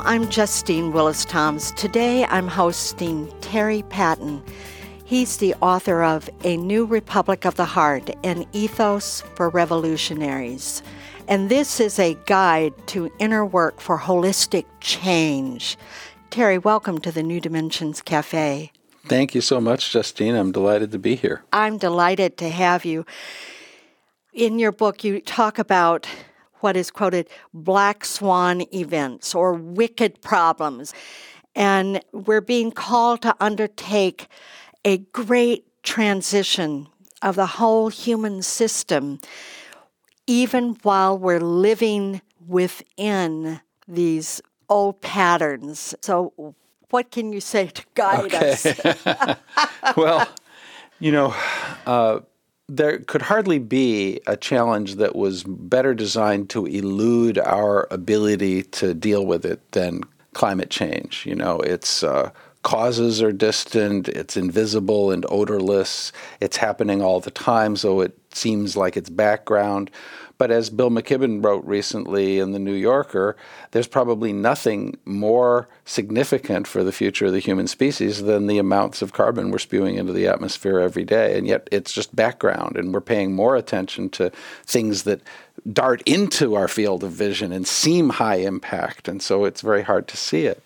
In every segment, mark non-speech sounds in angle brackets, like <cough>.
Hello, I'm Justine Willis Toms. Today I'm hosting Terry Patten. He's the author of A New Republic of the Heart An Ethos for Revolutionaries. And this is a guide to inner work for holistic change. Terry, welcome to the New Dimensions Cafe. Thank you so much, Justine. I'm delighted to be here. I'm delighted to have you. In your book, you talk about what is quoted black swan events or wicked problems. And we're being called to undertake a great transition of the whole human system, even while we're living within these old patterns. So, what can you say to guide okay. us? <laughs> well, you know, uh, there could hardly be a challenge that was better designed to elude our ability to deal with it than climate change. You know, its uh, causes are distant, it's invisible and odorless, it's happening all the time, so it seems like it's background. But as Bill McKibben wrote recently in The New Yorker, there's probably nothing more significant for the future of the human species than the amounts of carbon we're spewing into the atmosphere every day. And yet it's just background, and we're paying more attention to things that dart into our field of vision and seem high impact. And so it's very hard to see it.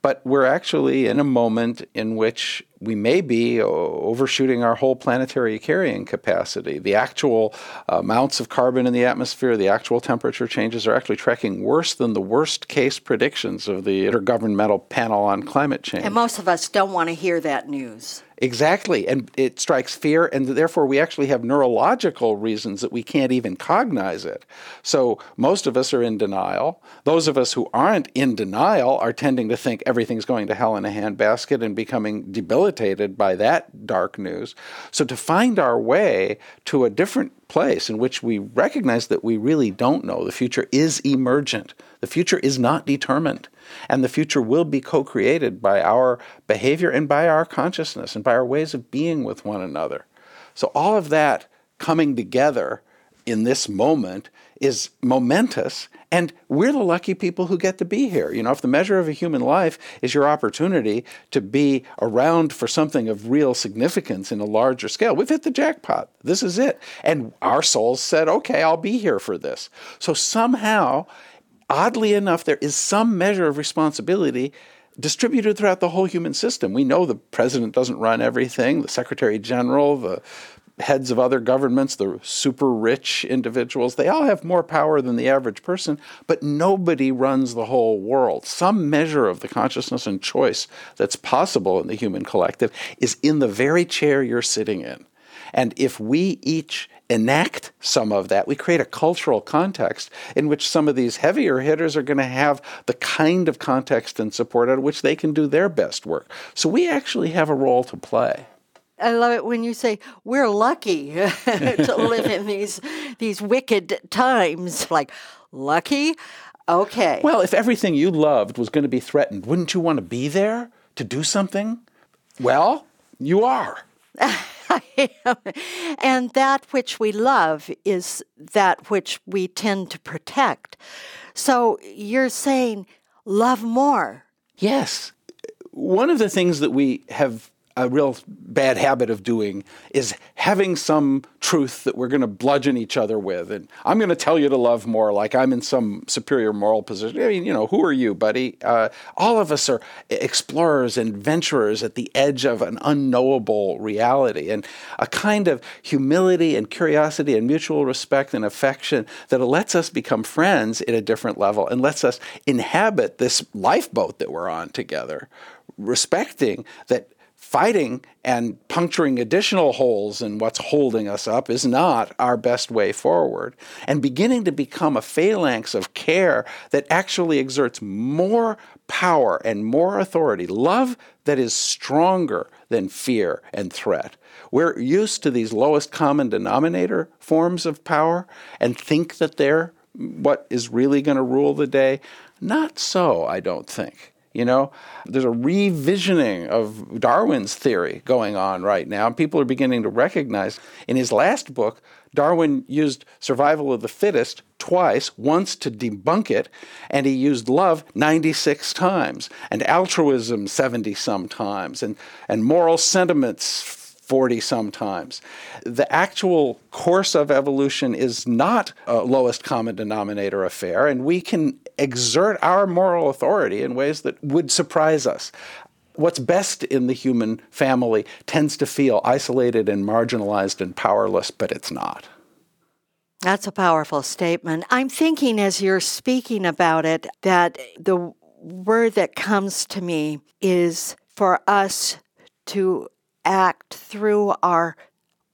But we're actually in a moment in which we may be uh, overshooting our whole planetary carrying capacity. The actual uh, amounts of carbon in the atmosphere, the actual temperature changes are actually tracking worse than the worst case predictions of the Intergovernmental Panel on Climate Change. And most of us don't want to hear that news. Exactly. And it strikes fear, and therefore we actually have neurological reasons that we can't even cognize it. So most of us are in denial. Those of us who aren't in denial are tending to think everything's going to hell in a handbasket and becoming debilitated by that dark news. So to find our way to a different place in which we recognize that we really don't know, the future is emergent, the future is not determined. And the future will be co created by our behavior and by our consciousness and by our ways of being with one another. So, all of that coming together in this moment is momentous. And we're the lucky people who get to be here. You know, if the measure of a human life is your opportunity to be around for something of real significance in a larger scale, we've hit the jackpot. This is it. And our souls said, okay, I'll be here for this. So somehow, oddly enough, there is some measure of responsibility distributed throughout the whole human system. We know the president doesn't run everything, the secretary general, the heads of other governments, the super rich individuals, they all have more power than the average person, but nobody runs the whole world. Some measure of the consciousness and choice that's possible in the human collective is in the very chair you're sitting in. And if we each enact some of that, we create a cultural context in which some of these heavier hitters are going to have the kind of context and support out of which they can do their best work. So we actually have a role to play. I love it when you say we're lucky <laughs> to live in <laughs> these these wicked times. Like lucky, okay. Well, if everything you loved was going to be threatened, wouldn't you want to be there to do something? Well, you are. <laughs> and that which we love is that which we tend to protect. So you're saying love more. Yes. One of the things that we have a real bad habit of doing is having some truth that we're going to bludgeon each other with. And I'm going to tell you to love more, like I'm in some superior moral position. I mean, you know, who are you, buddy? Uh, all of us are explorers and venturers at the edge of an unknowable reality. And a kind of humility and curiosity and mutual respect and affection that lets us become friends at a different level and lets us inhabit this lifeboat that we're on together, respecting that fighting and puncturing additional holes in what's holding us up is not our best way forward. And beginning to become a phalanx of care that actually exerts more power and more authority, love that is stronger than fear and threat. We're used to these lowest common denominator forms of power and think that they're what is really going to rule the day. Not so, I don't think. You know, there's a revisioning of Darwin's theory going on right now. People are beginning to recognize. In his last book, Darwin used survival of the fittest twice, once to debunk it, and he used love 96 times, and altruism 70 some times, and, and moral sentiments 40 sometimes. The actual course of evolution is not a lowest common denominator affair, and we can exert our moral authority in ways that would surprise us. What's best in the human family tends to feel isolated and marginalized and powerless, but it's not. That's a powerful statement. I'm thinking as you're speaking about it that the word that comes to me is for us to act through our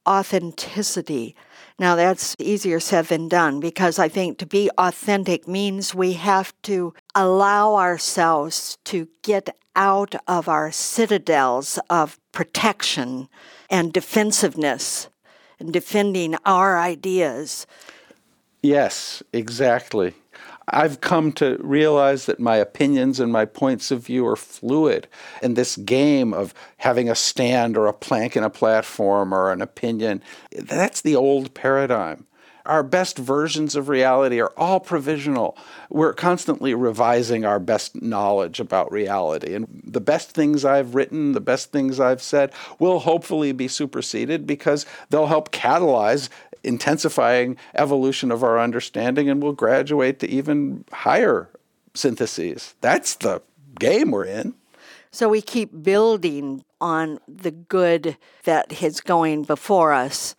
authenticity. Now, that's easier said than done because I think to be authentic means we have to allow ourselves to get out of our citadels of protection and defensiveness and defending our ideas. Yes, exactly. I've come to realize that my opinions and my points of view are fluid. And this game of having a stand or a plank in a platform or an opinion, that's the old paradigm. Our best versions of reality are all provisional. We're constantly revising our best knowledge about reality. And the best things I've written, the best things I've said, will hopefully be superseded because they'll help catalyze intensifying evolution of our understanding and we'll graduate to even higher syntheses. That's the game we're in. So we keep building on the good that is going before us.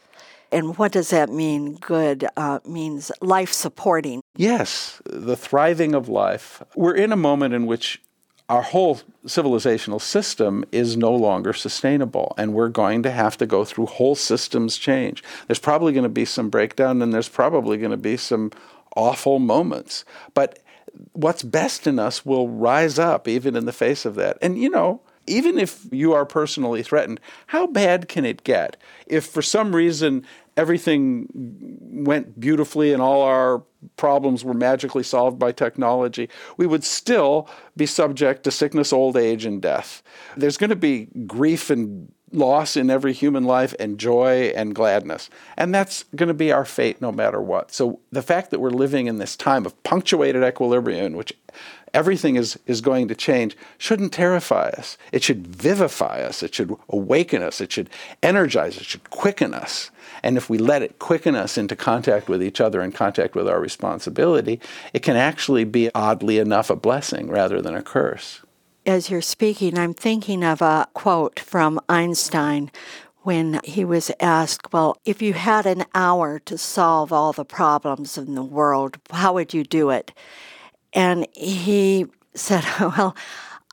And what does that mean? Good uh, means life supporting. Yes, the thriving of life. We're in a moment in which our whole civilizational system is no longer sustainable, and we're going to have to go through whole systems change. There's probably going to be some breakdown, and there's probably going to be some awful moments. But what's best in us will rise up even in the face of that. And you know, even if you are personally threatened, how bad can it get? If for some reason everything went beautifully and all our problems were magically solved by technology, we would still be subject to sickness, old age, and death. There's going to be grief and loss in every human life and joy and gladness. And that's going to be our fate no matter what. So the fact that we're living in this time of punctuated equilibrium which everything is, is going to change shouldn't terrify us. It should vivify us. It should awaken us. It should energize. It should quicken us. And if we let it quicken us into contact with each other and contact with our responsibility, it can actually be, oddly enough, a blessing rather than a curse. As you're speaking, I'm thinking of a quote from Einstein when he was asked, Well, if you had an hour to solve all the problems in the world, how would you do it? And he said, <laughs> Well,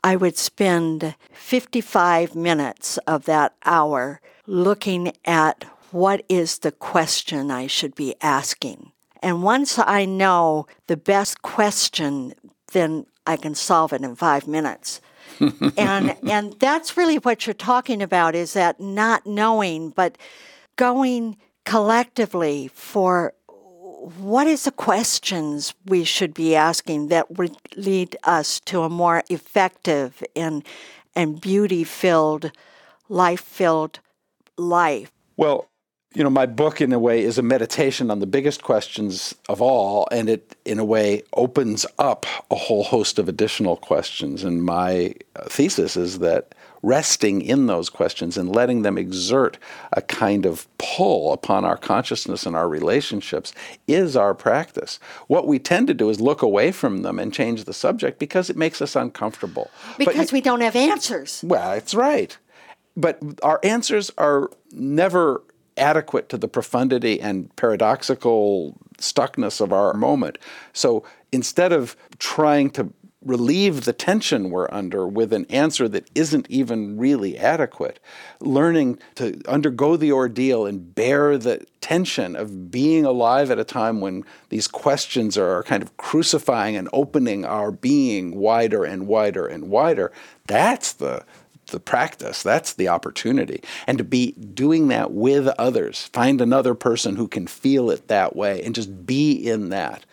I would spend 55 minutes of that hour looking at what is the question I should be asking. And once I know the best question, then I can solve it in five minutes. <laughs> and and that's really what you're talking about is that not knowing, but going collectively for what is the questions we should be asking that would lead us to a more effective and and beauty filled, life filled life? Well, you know, my book, in a way, is a meditation on the biggest questions of all, and it, in a way, opens up a whole host of additional questions. And my uh, thesis is that resting in those questions and letting them exert a kind of pull upon our consciousness and our relationships is our practice. What we tend to do is look away from them and change the subject because it makes us uncomfortable. Because we don't have answers. Well, that's right. But our answers are never adequate to the profundity and paradoxical stuckness of our moment. So instead of trying to relieve the tension we're under with an answer that isn't even really adequate. Learning to undergo the ordeal and bear the tension of being alive at a time when these questions are kind of crucifying and opening our being wider and wider and wider. That's the the practice. That's the opportunity. And to be doing that with others, find another person who can feel it that way and just be in that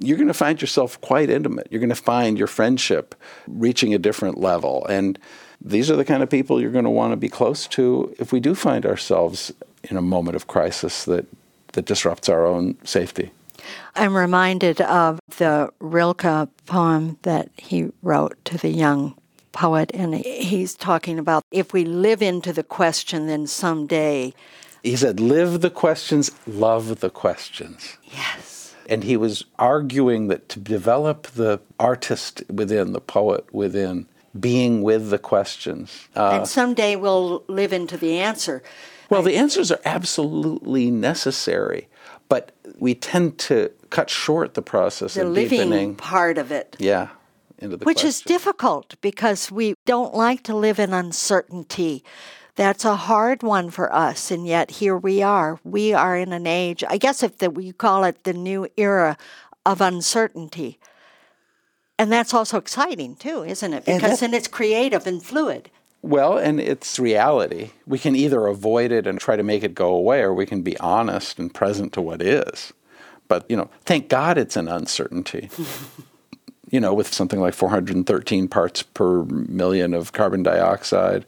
you're going to find yourself quite intimate. You're going to find your friendship reaching a different level. And these are the kind of people you're going to want to be close to if we do find ourselves in a moment of crisis that, that disrupts our own safety. I'm reminded of the Rilke poem that he wrote to the young poet, and he's talking about if we live into the question, then someday. He said, Live the questions, love the questions. Yes. And he was arguing that to develop the artist within, the poet within, being with the questions. Uh, and someday we'll live into the answer. Well, the answers are absolutely necessary, but we tend to cut short the process the of living deepening. part of it. Yeah. Into the Which question. is difficult because we don't like to live in uncertainty. That's a hard one for us, and yet here we are. We are in an age, I guess if the, we call it the new era of uncertainty. And that's also exciting too, isn't it? Because then it's creative and fluid. Well, and it's reality. We can either avoid it and try to make it go away, or we can be honest and present to what is. But, you know, thank God it's an uncertainty. <laughs> you know, with something like 413 parts per million of carbon dioxide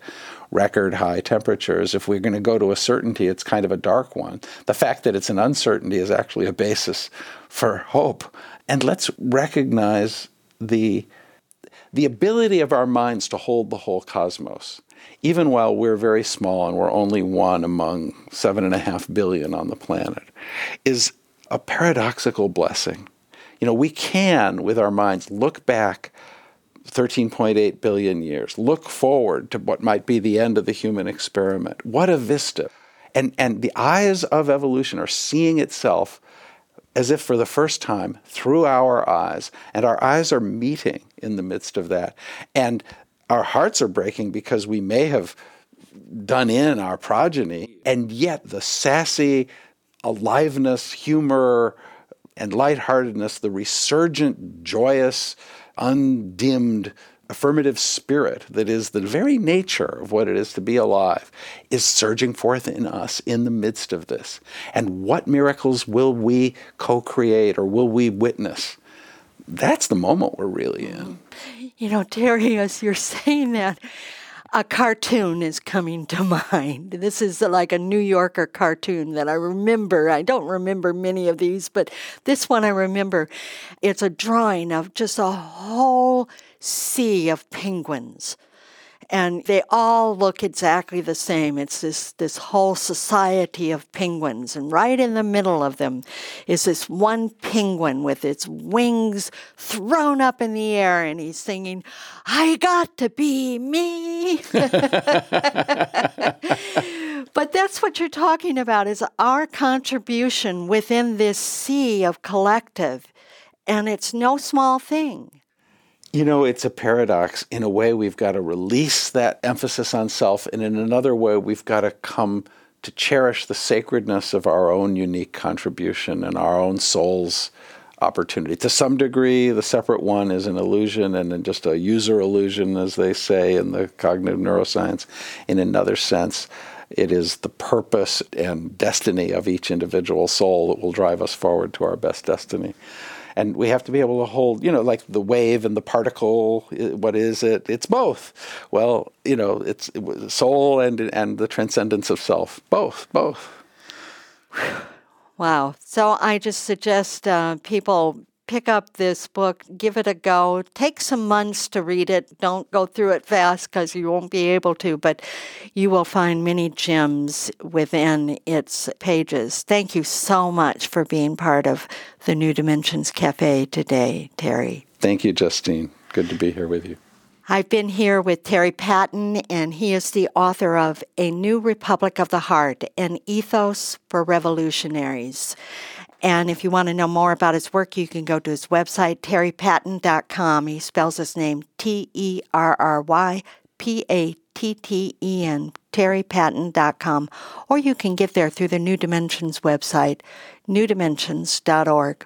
record high temperatures. If we're going to go to a certainty, it's kind of a dark one. The fact that it's an uncertainty is actually a basis for hope. And let's recognize the the ability of our minds to hold the whole cosmos, even while we're very small and we're only one among seven and a half billion on the planet, is a paradoxical blessing. You know, we can, with our minds, look back 13.8 billion years. Look forward to what might be the end of the human experiment. What a vista. And, and the eyes of evolution are seeing itself as if for the first time through our eyes, and our eyes are meeting in the midst of that. And our hearts are breaking because we may have done in our progeny, and yet the sassy aliveness, humor, and lightheartedness, the resurgent, joyous, undimmed affirmative spirit that is the very nature of what it is to be alive is surging forth in us in the midst of this. And what miracles will we co create or will we witness? That's the moment we're really in. You know, Terry, as you're saying that, a cartoon is coming to <laughs> mind. This is like a New Yorker cartoon that I remember. I don't remember many of these, but this one I remember. It's a drawing of just a whole sea of penguins and they all look exactly the same. It's this, this whole society of penguins, and right in the middle of them is this one penguin with its wings thrown up in the air, and he's singing, I got to be me. <laughs> but that's what you're talking about is our contribution within this sea of collective, and it's no small thing. You know, it's a paradox. In a way, we've got to release that emphasis on self, and in another way, we've got to come to cherish the sacredness of our own unique contribution and our own soul's opportunity. To some degree, the separate one is an illusion and just a user illusion, as they say in the cognitive neuroscience. In another sense, it is the purpose and destiny of each individual soul that will drive us forward to our best destiny and we have to be able to hold, you know, like the wave and the particle. What is it? It's both. Well, you know, it's soul and and the transcendence of self. Both, both. Wow. So I just suggest uh, people pick up this book, give it a go. Take some months to read it. Don't go through it fast because you won't be able to, but you will find many gems within its pages. Thank you so much for being part of the New Dimensions Cafe today, Terry. Thank you, Justine. Good to be here with you. I've been here with Terry Patten, and he is the author of A New Republic of the Heart An Ethos for Revolutionaries. And if you want to know more about his work, you can go to his website, terrypatten.com. He spells his name T E R R Y P A T T E N, terrypatten.com. Or you can get there through the New Dimensions website, newdimensions.org.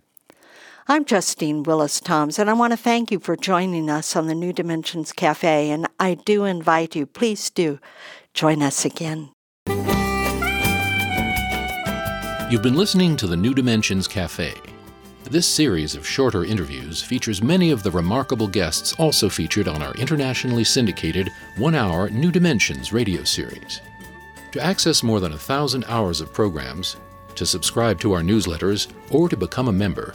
I'm Justine Willis Toms, and I want to thank you for joining us on the New Dimensions Cafe. And I do invite you, please do join us again. You've been listening to the New Dimensions Cafe. This series of shorter interviews features many of the remarkable guests also featured on our internationally syndicated one hour New Dimensions radio series. To access more than a thousand hours of programs, to subscribe to our newsletters, or to become a member,